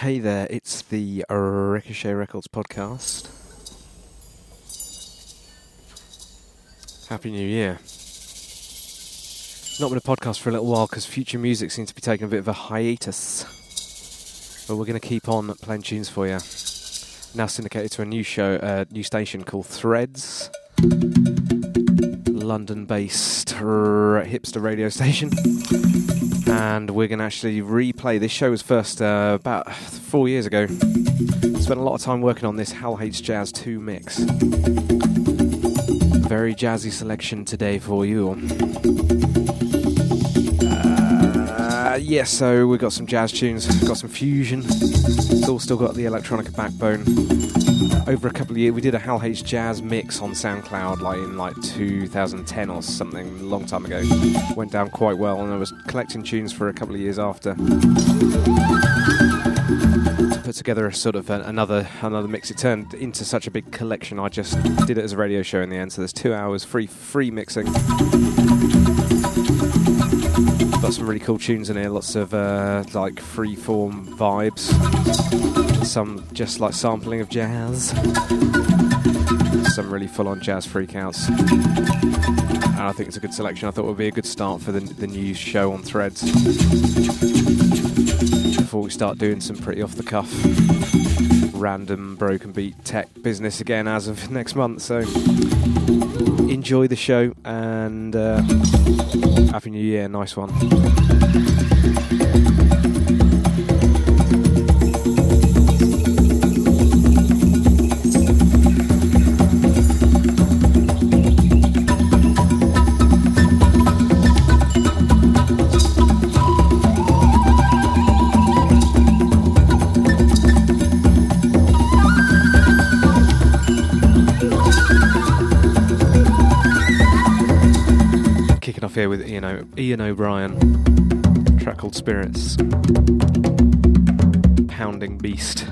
Hey there, it's the Ricochet Records podcast. Happy New Year. Not been a podcast for a little while because future music seems to be taking a bit of a hiatus. But we're going to keep on playing tunes for you. Now syndicated to a new show, a uh, new station called Threads. London based hipster radio station and we're going to actually replay. This show was first uh, about four years ago. Spent a lot of time working on this Hal Hates Jazz 2 mix. Very jazzy selection today for you. Uh, yes, yeah, so we've got some jazz tunes, got some fusion. It's all still got the electronica backbone over a couple of years, we did a Hal Hates Jazz mix on SoundCloud, like in like 2010 or something, a long time ago. Went down quite well, and I was collecting tunes for a couple of years after to put together a sort of a, another another mix. It turned into such a big collection. I just did it as a radio show in the end. So there's two hours free free mixing. Got some really cool tunes in here. Lots of uh, like free form vibes some just like sampling of jazz, some really full on jazz freakouts. And I think it's a good selection. I thought it would be a good start for the, the new show on Threads. Before we start doing some pretty off the cuff, random broken beat tech business again as of next month. So enjoy the show and uh, Happy New Year. Nice one. Here with Ian, o- Ian O'Brien, track called Spirits. Pounding Beast.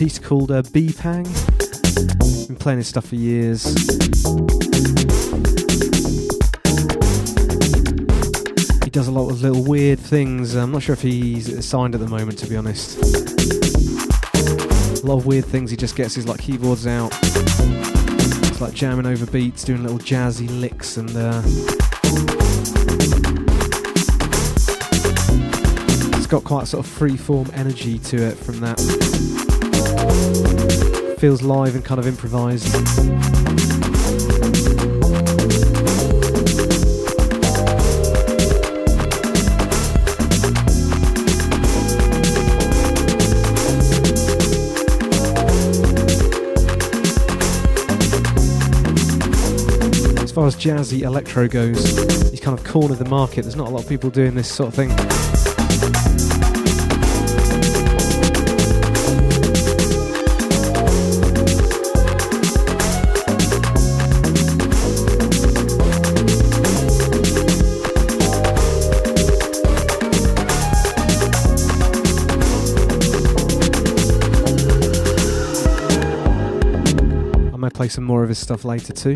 Artiste called uh, B-Pang. Been playing his stuff for years. He does a lot of little weird things. I'm not sure if he's signed at the moment, to be honest. A lot of weird things. He just gets his like keyboards out. It's like jamming over beats, doing little jazzy licks and. Uh, It's got quite a sort of free-form energy to it from that. Feels live and kind of improvised. As far as jazzy electro goes, he's kind of cornered the market. There's not a lot of people doing this sort of thing. Play some more of his stuff later too.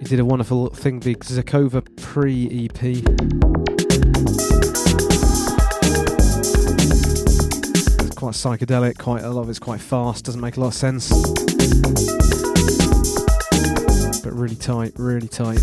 He did a wonderful thing, the Zakova pre EP. It's quite psychedelic, quite a lot of it's quite fast, doesn't make a lot of sense. But really tight, really tight.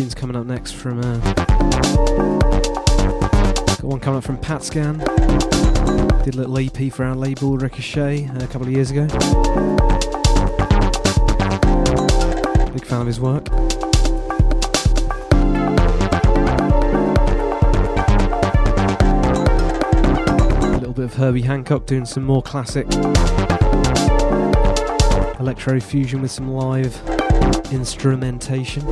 Tunes coming up next from. Uh, got one coming up from Pat Scan. Did a little EP for our label Ricochet uh, a couple of years ago. Big fan of his work. A little bit of Herbie Hancock doing some more classic electro fusion with some live instrumentation.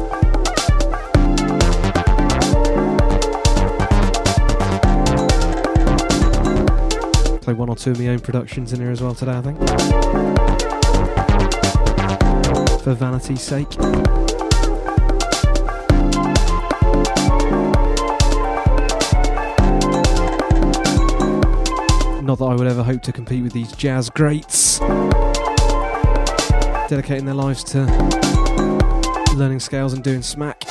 Play one or two of my own productions in here as well today, I think. For vanity's sake. Not that I would ever hope to compete with these jazz greats, dedicating their lives to learning scales and doing smack.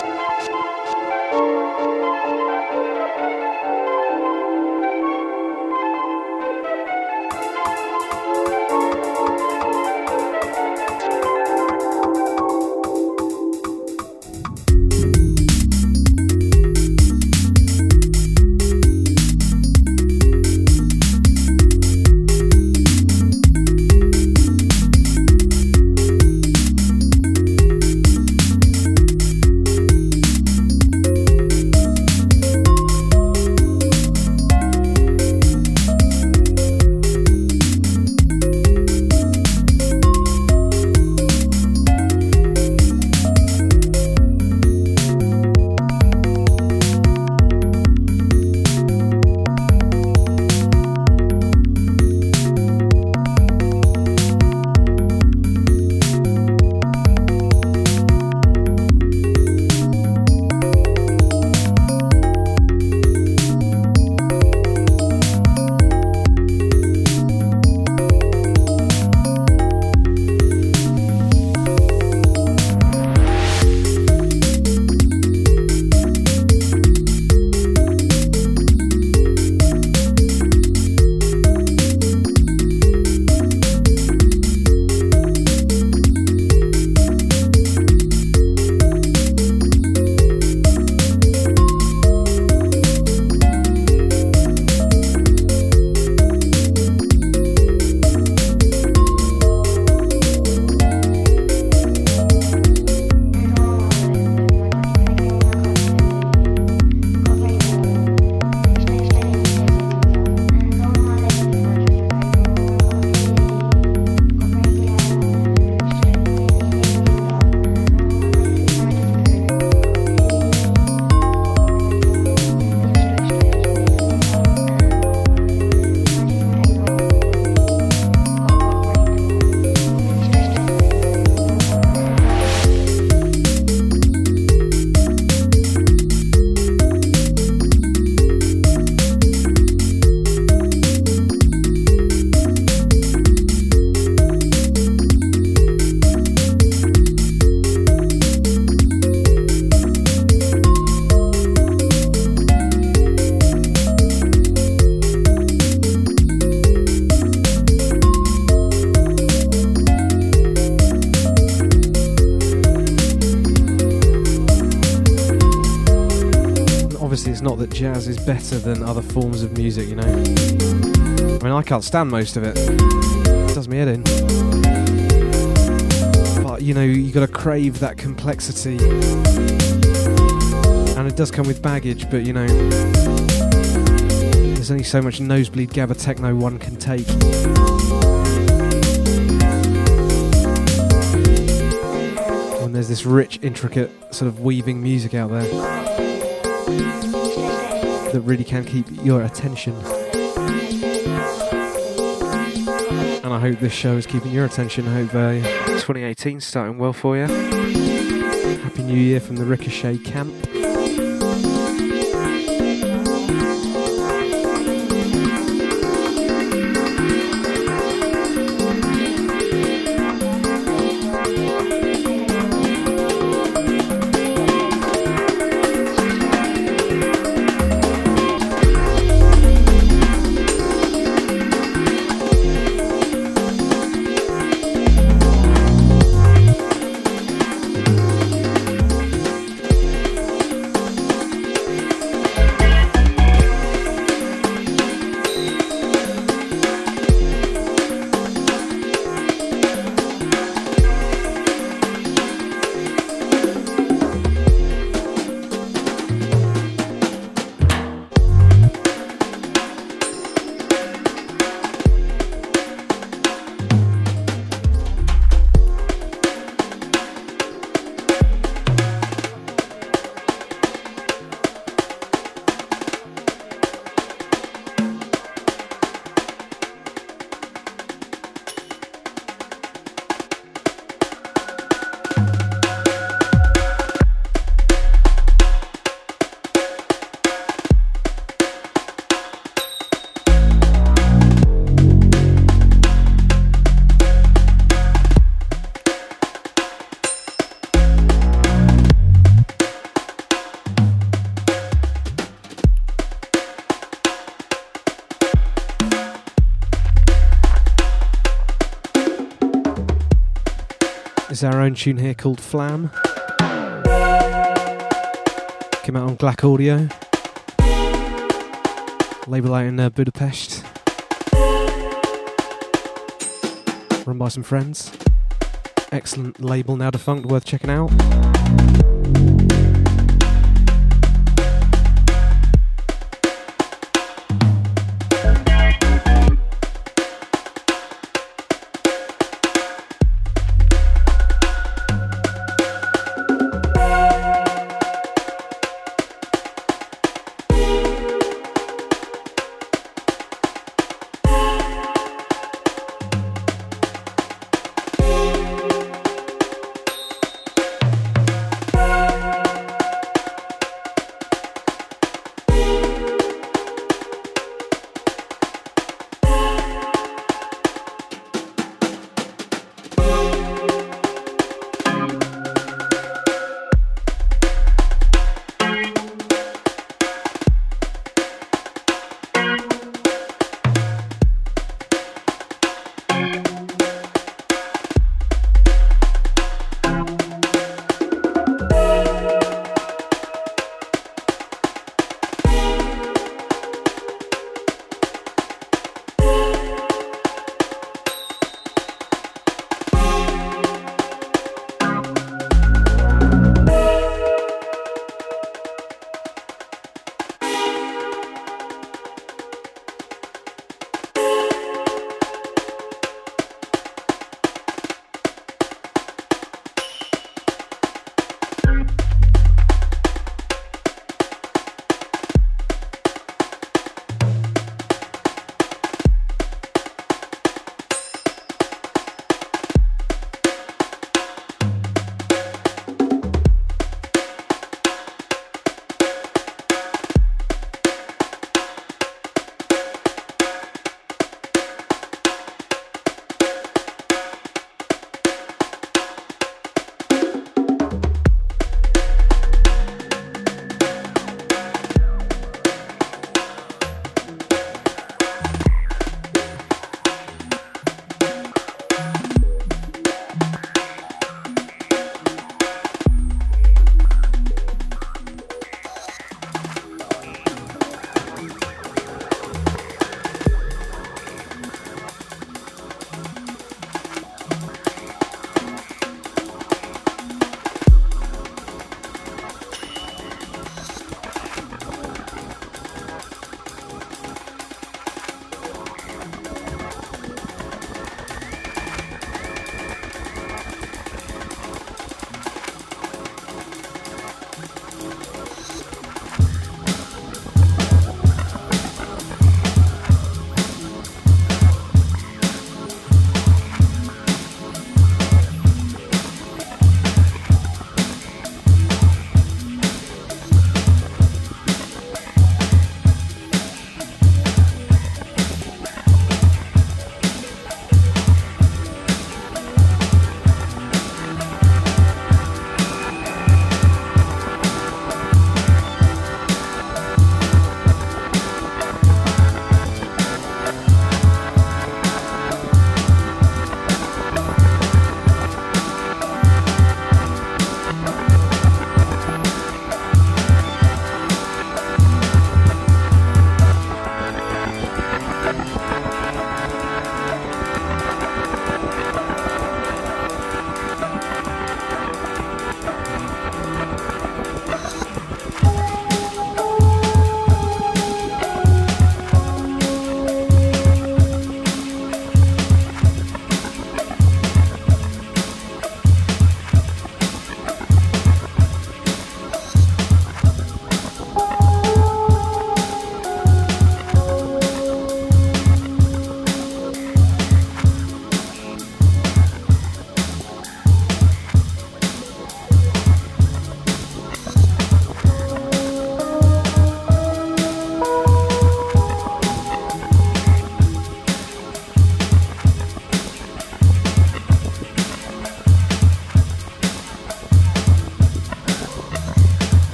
Better than other forms of music, you know. I mean, I can't stand most of it. It does me head in. But, you know, you gotta crave that complexity. And it does come with baggage, but, you know, there's only so much nosebleed gabba techno one can take. When there's this rich, intricate sort of weaving music out there that really can keep your attention. And I hope this show is keeping your attention. I hope uh, 2018 starting well for you. Happy New Year from the Ricochet camp. Our own tune here called Flam. Came out on Glac Audio. Label out in uh, Budapest. Run by some friends. Excellent label, now defunct, worth checking out.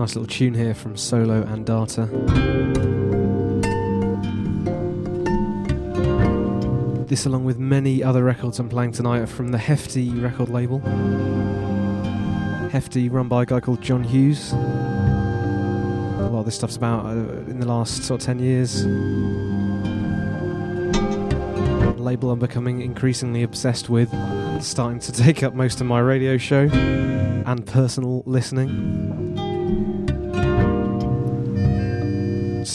Nice little tune here from Solo and Data. This, along with many other records I'm playing tonight, are from the Hefty record label. Hefty, run by a guy called John Hughes. A lot of this stuff's about uh, in the last sort of 10 years. A label I'm becoming increasingly obsessed with, starting to take up most of my radio show and personal listening.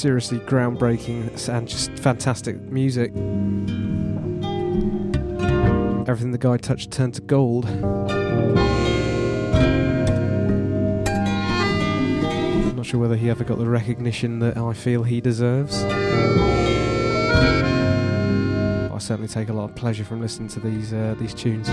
Seriously groundbreaking and just fantastic music. Everything the guy touched turned to gold. I'm not sure whether he ever got the recognition that I feel he deserves. I certainly take a lot of pleasure from listening to these uh, these tunes.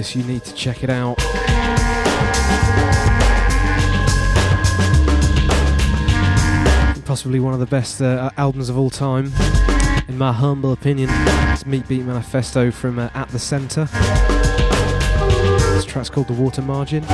This, you need to check it out. Possibly one of the best uh, albums of all time, in my humble opinion. It's Meat Beat Manifesto from uh, At the Centre. This track's called The Water Margin.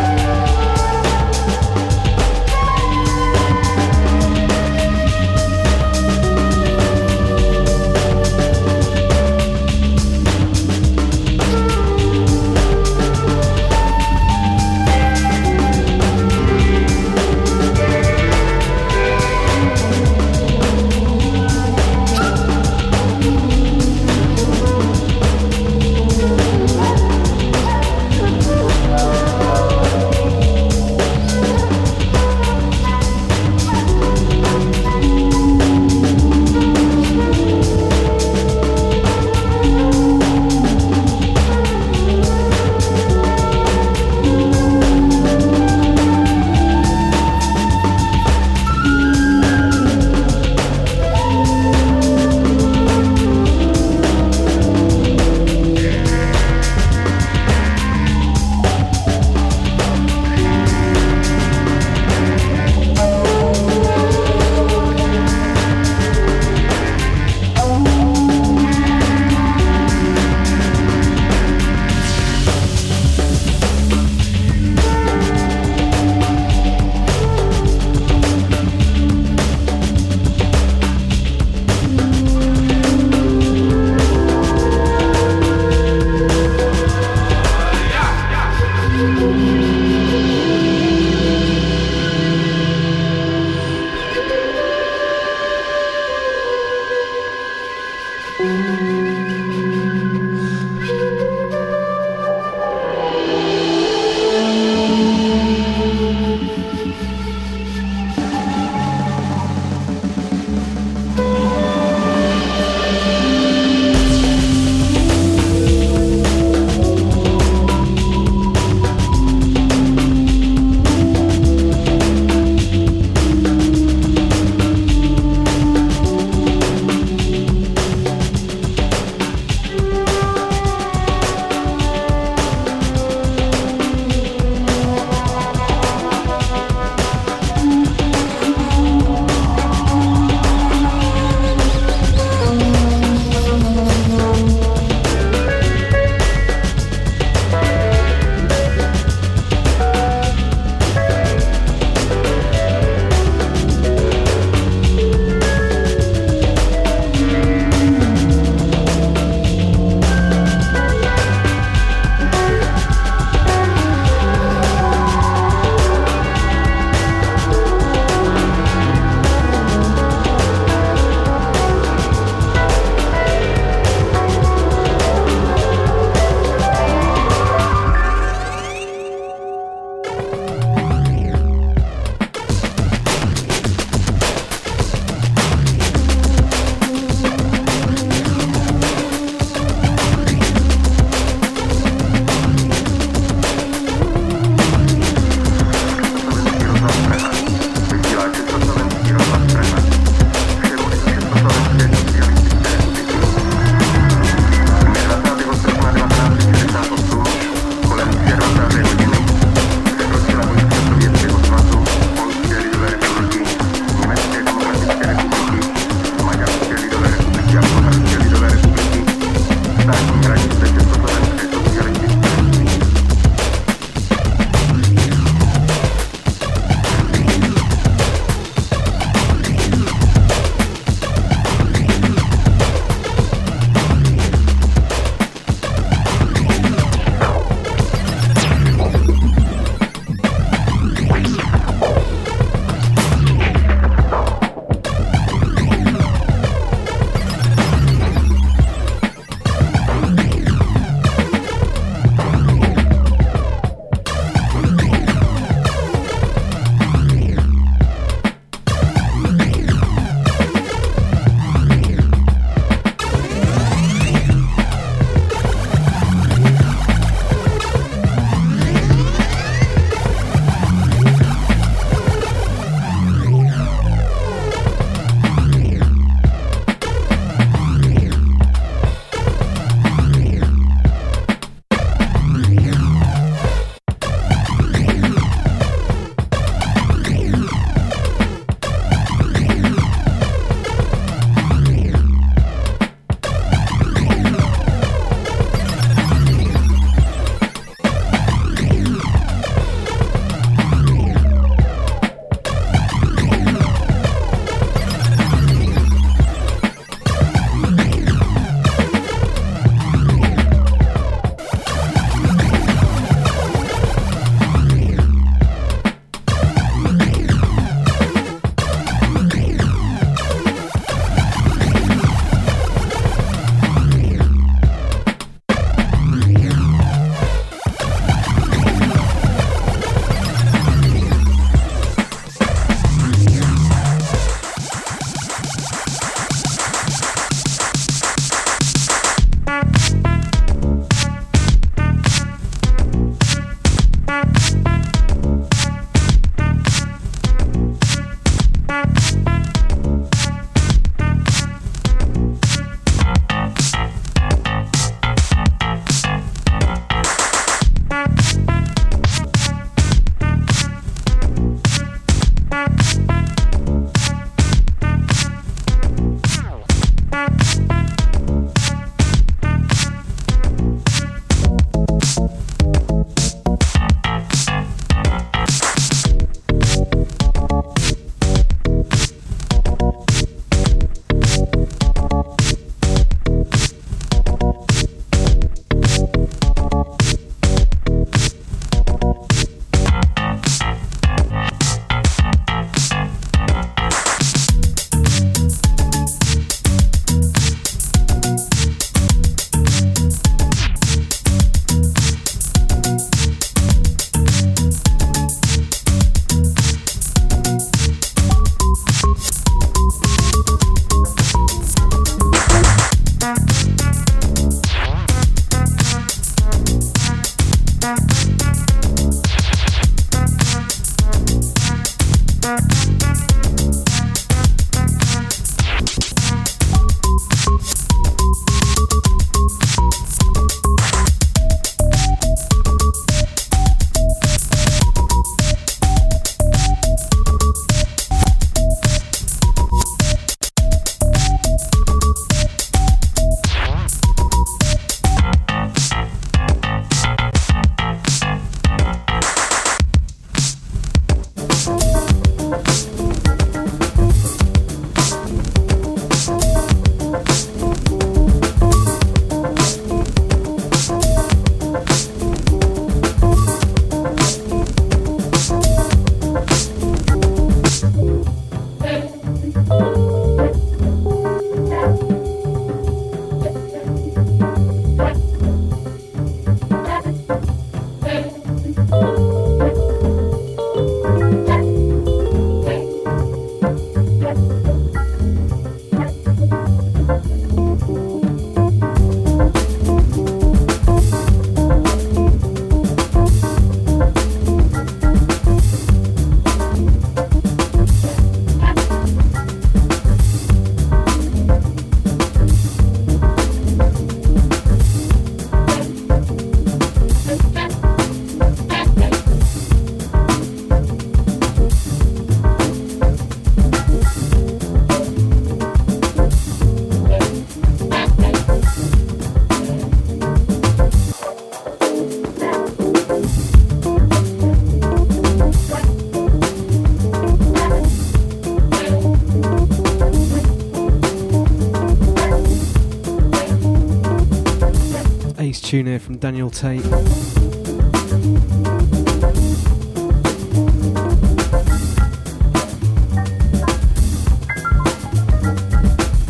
From Daniel Tate.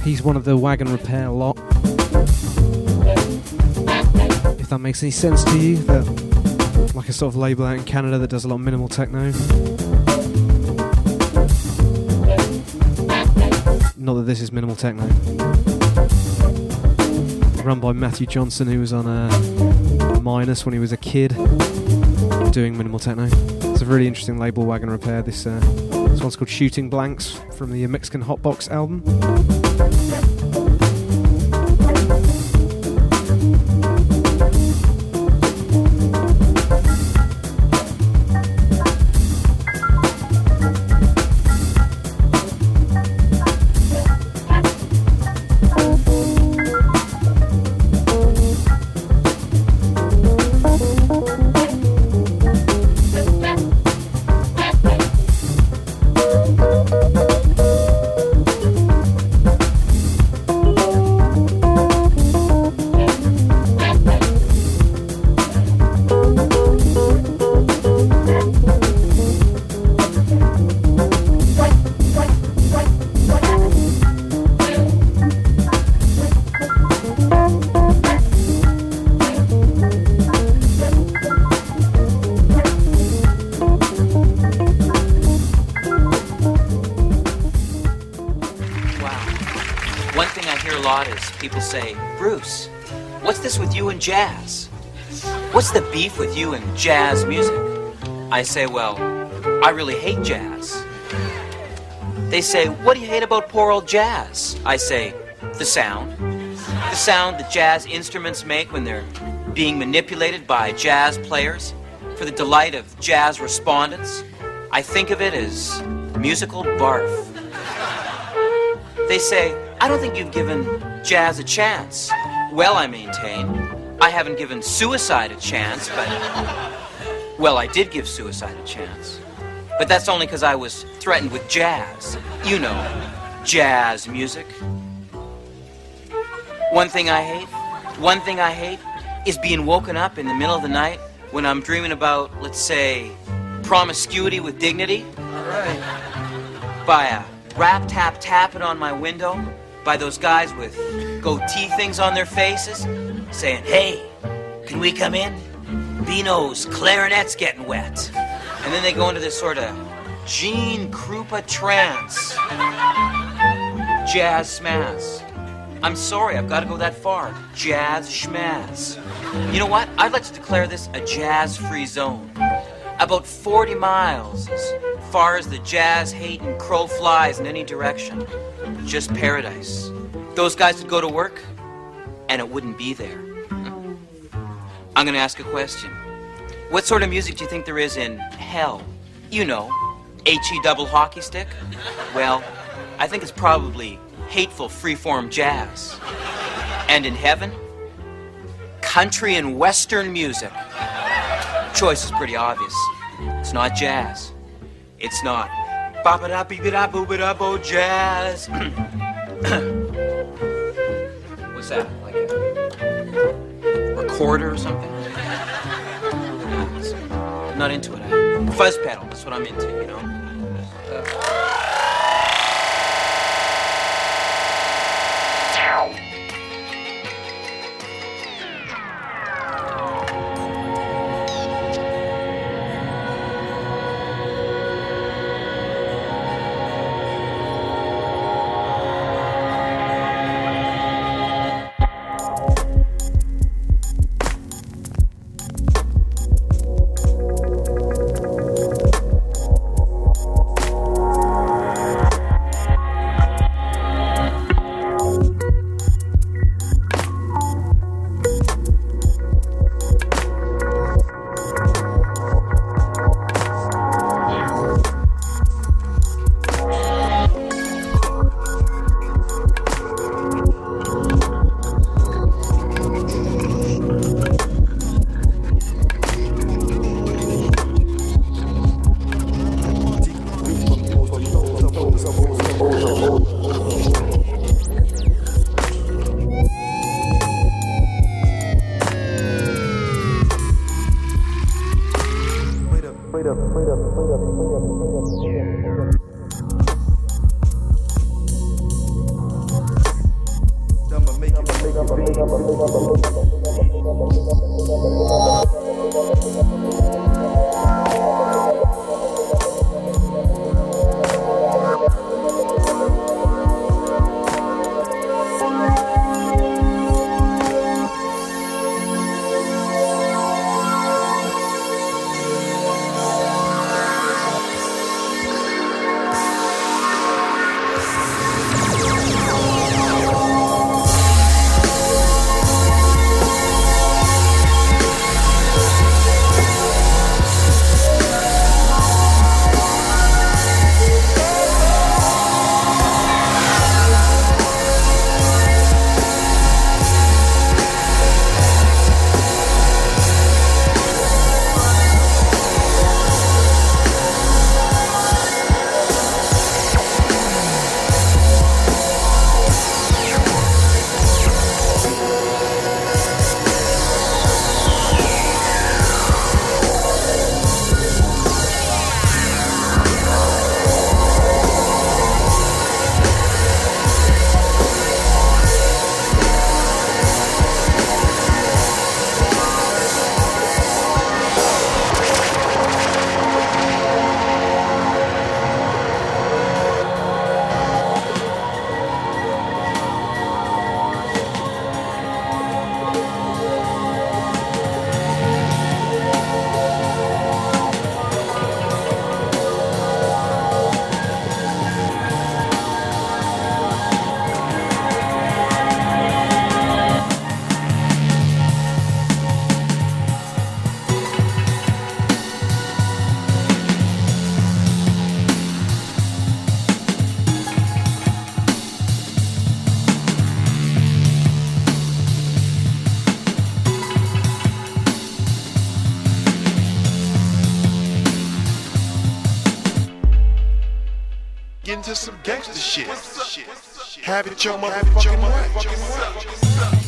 He's one of the wagon repair lot. If that makes any sense to you, that like a sort of label out in Canada that does a lot of minimal techno. Not that this is minimal techno. Run by Matthew Johnson, who was on a uh, Minus when he was a kid, doing minimal techno. It's a really interesting label, Wagon Repair. This uh, this one's called Shooting Blanks from the Mexican Hotbox album. With you and jazz music? I say, well, I really hate jazz. They say, what do you hate about poor old jazz? I say, the sound. The sound that jazz instruments make when they're being manipulated by jazz players for the delight of jazz respondents. I think of it as musical barf. They say, I don't think you've given jazz a chance. Well, I I haven't given suicide a chance, but. Well, I did give suicide a chance. But that's only because I was threatened with jazz. You know, jazz music. One thing I hate, one thing I hate is being woken up in the middle of the night when I'm dreaming about, let's say, promiscuity with dignity. Right. By a rap tap tapping on my window, by those guys with goatee things on their faces, saying, Hey, can we come in? Bino's clarinet's getting wet. And then they go into this sort of Gene Krupa trance. Jazz smaz. I'm sorry, I've got to go that far. Jazz schmaz. You know what? I'd like to declare this a jazz free zone. About 40 miles as far as the jazz hating crow flies in any direction. Just paradise. Those guys would go to work, and it wouldn't be there. I'm going to ask a question. What sort of music do you think there is in hell? You know, HE double hockey stick? Well, I think it's probably hateful freeform jazz. And in heaven, country and western music. Choice is pretty obvious. It's not jazz. It's not ba ba da bee da boo ba da bo jazz. What's that? Recorder or something? I'm not into it. Fuzz pedal, that's what I'm into, you know? Have it your motherfucking way.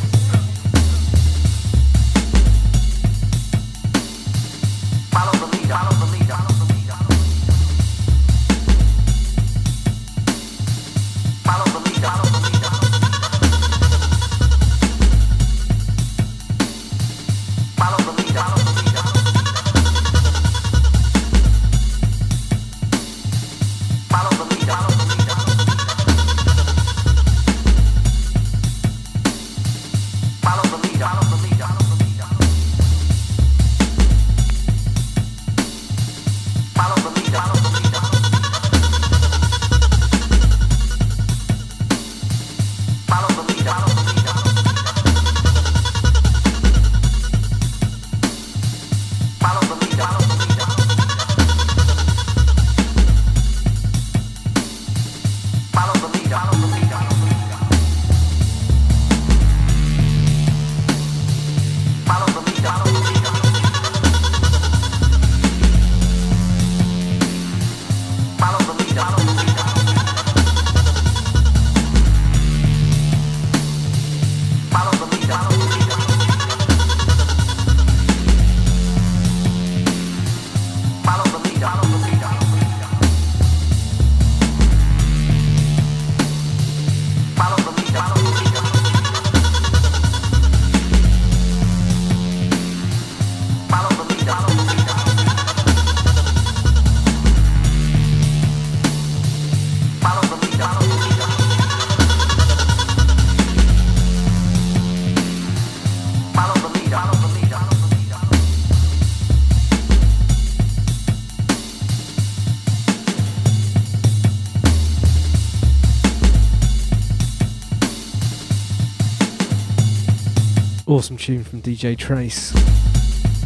Awesome tune from DJ Trace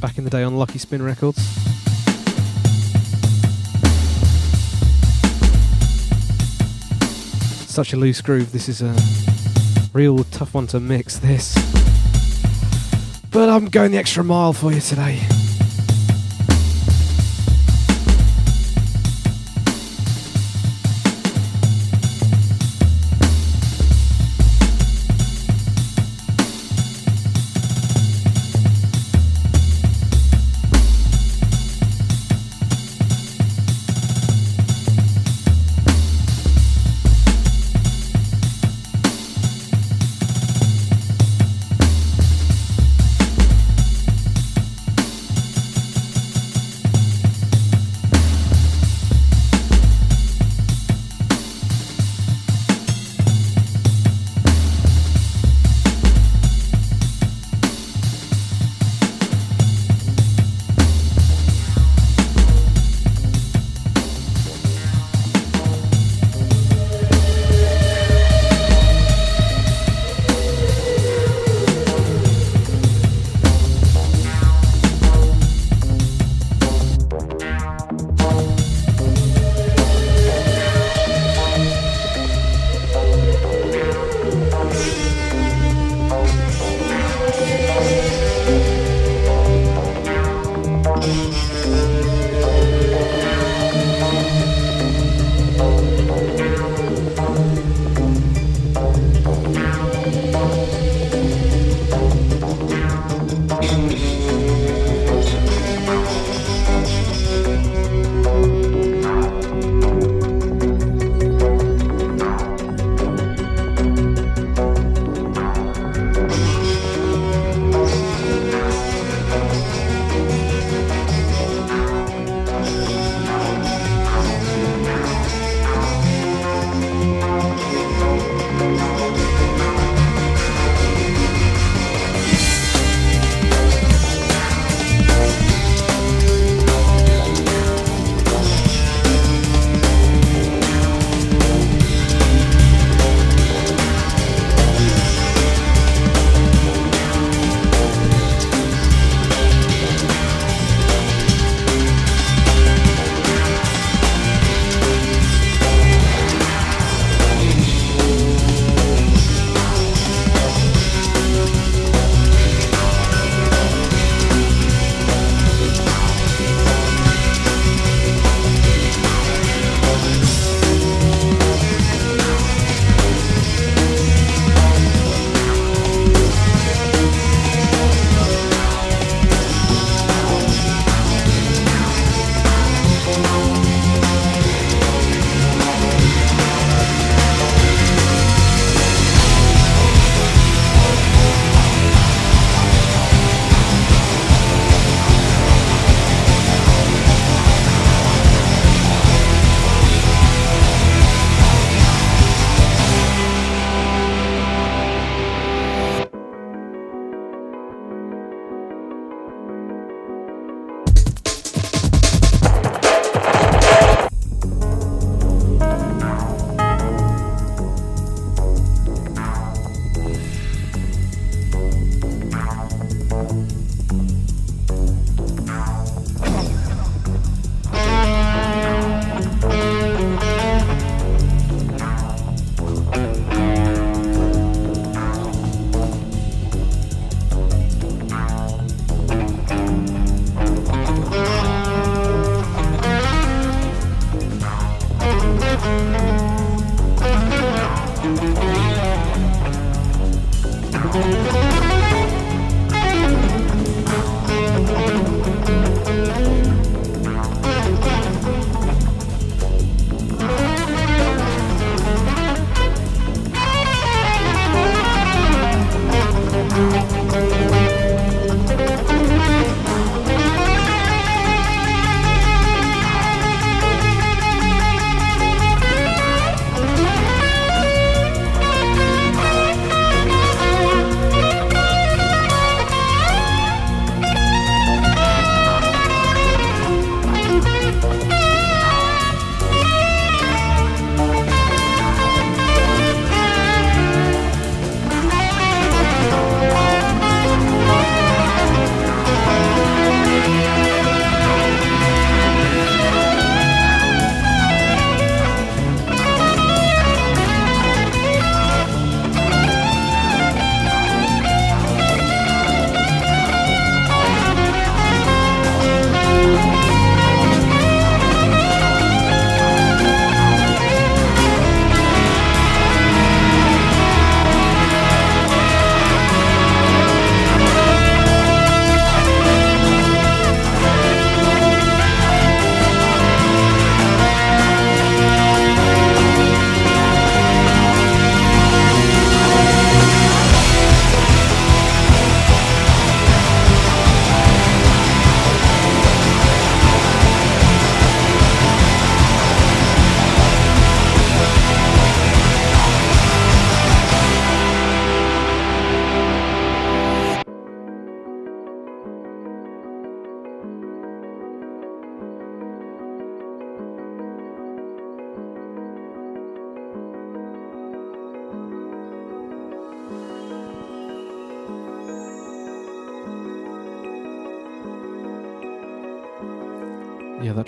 back in the day on Lucky Spin Records. Such a loose groove. This is a real tough one to mix. This, but I'm going the extra mile for you today.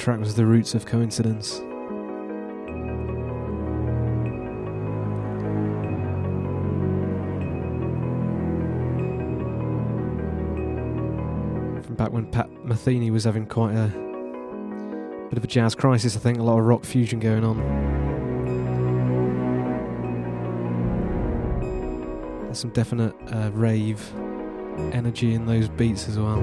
Track was The Roots of Coincidence. From back when Pat Metheny was having quite a bit of a jazz crisis, I think, a lot of rock fusion going on. There's some definite uh, rave energy in those beats as well.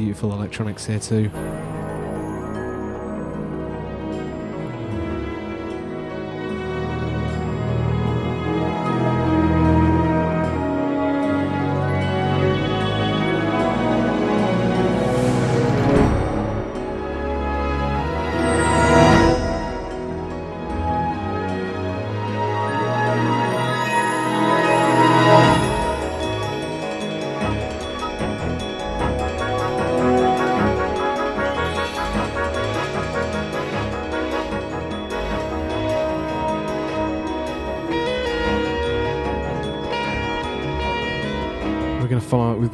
Beautiful electronics here too.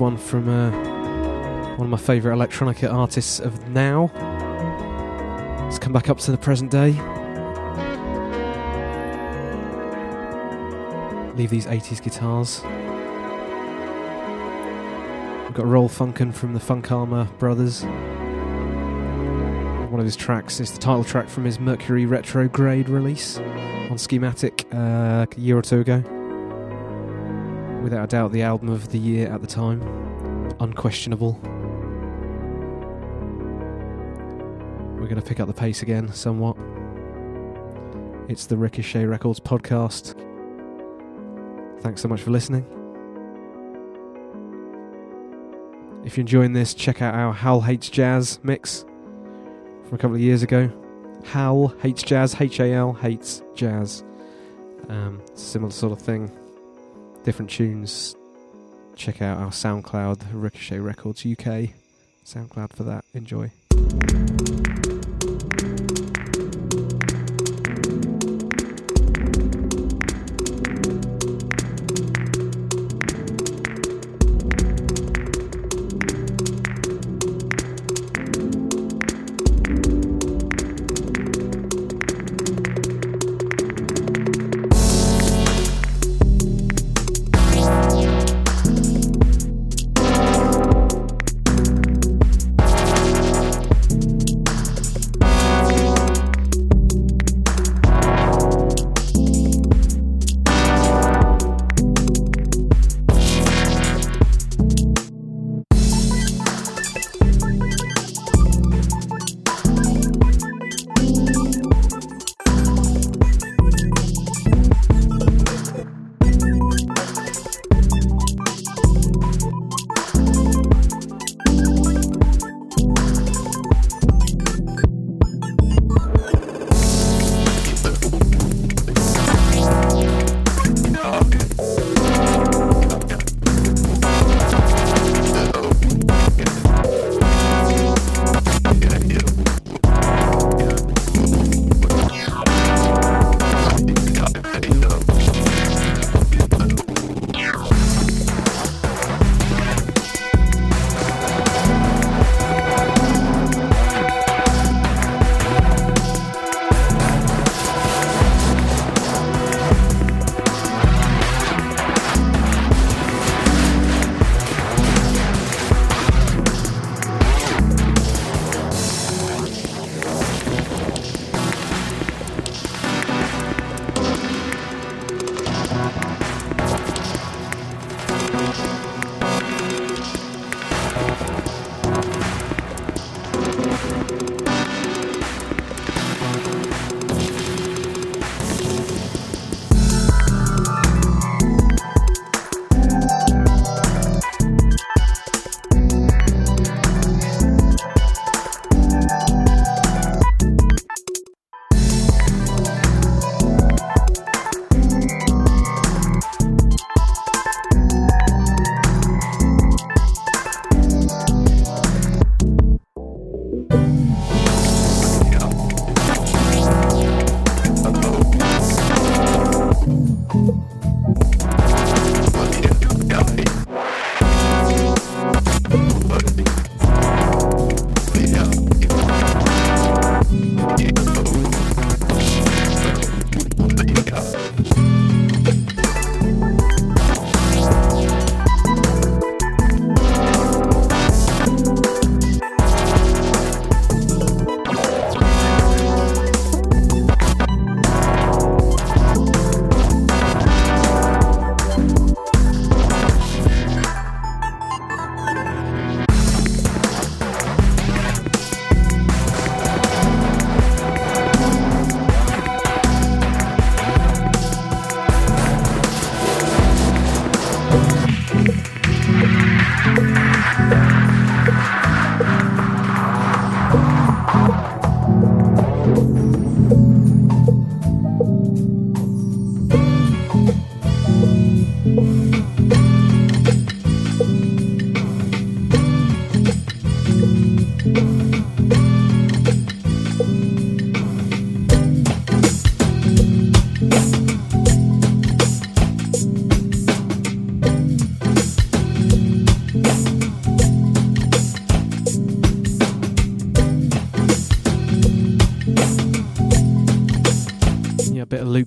One from uh, one of my favourite electronica artists of now. Let's come back up to the present day. Leave these 80s guitars. We've got Roel Funcken from the Funkarma Brothers. One of his tracks is the title track from his Mercury Retrograde release on Schematic uh, a year or two ago without a doubt the album of the year at the time. Unquestionable. We're going to pick up the pace again somewhat. It's the Ricochet Records podcast. Thanks so much for listening. If you're enjoying this, check out our Hal Hates Jazz mix from a couple of years ago. Hal Hates Jazz, H A L hates jazz. Um, similar sort of thing different tunes, check out our SoundCloud, Ricochet Records UK. SoundCloud for that. Enjoy.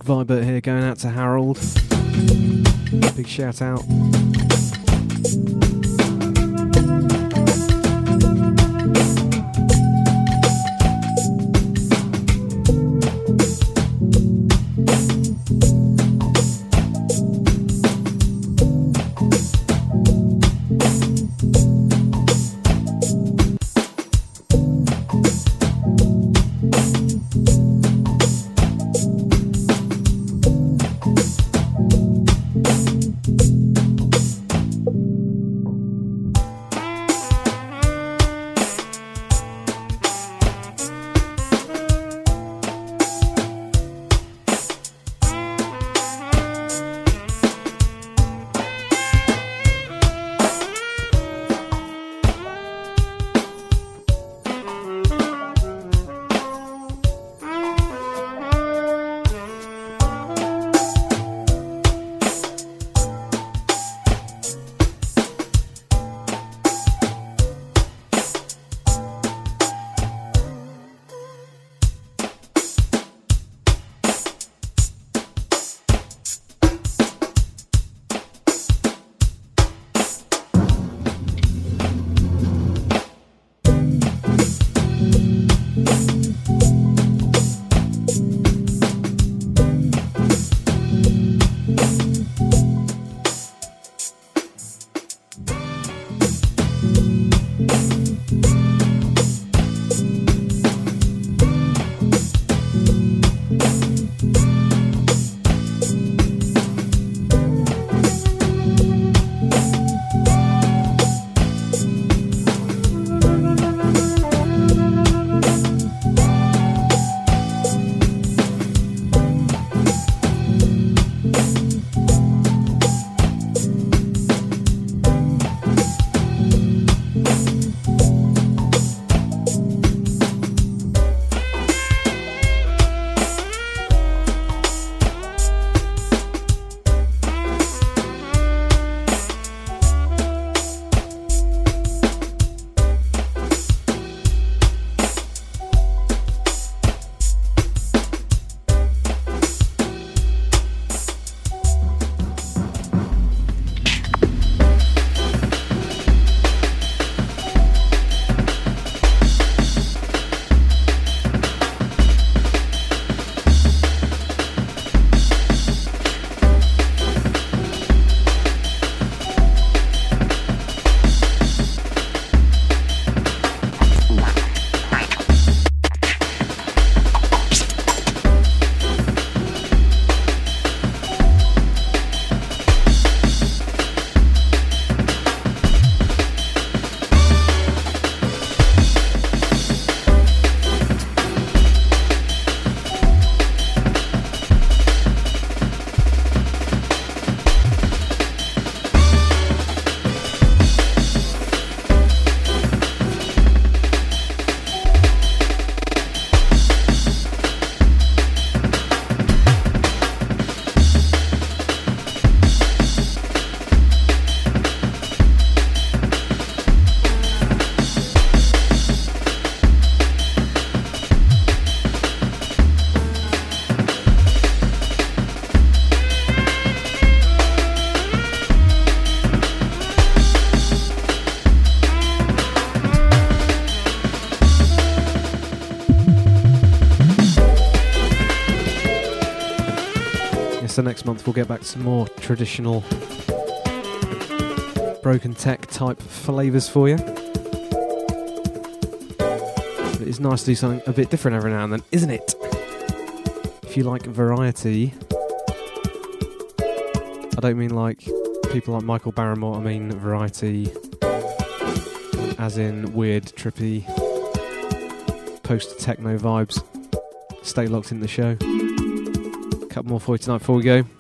Luke Vibert here going out to Harold. Big shout out. So next month we'll get back to some more traditional broken tech type flavours for you. But it's nice to do something a bit different every now and then, isn't it? If you like variety, I don't mean like people like Michael Barrymore, I mean variety as in weird, trippy, post techno vibes. Stay locked in the show couple more for you tonight before we go.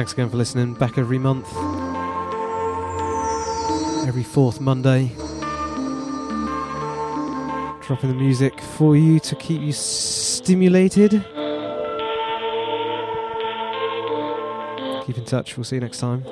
Thanks again for listening. Back every month, every fourth Monday. Dropping the music for you to keep you stimulated. Keep in touch. We'll see you next time.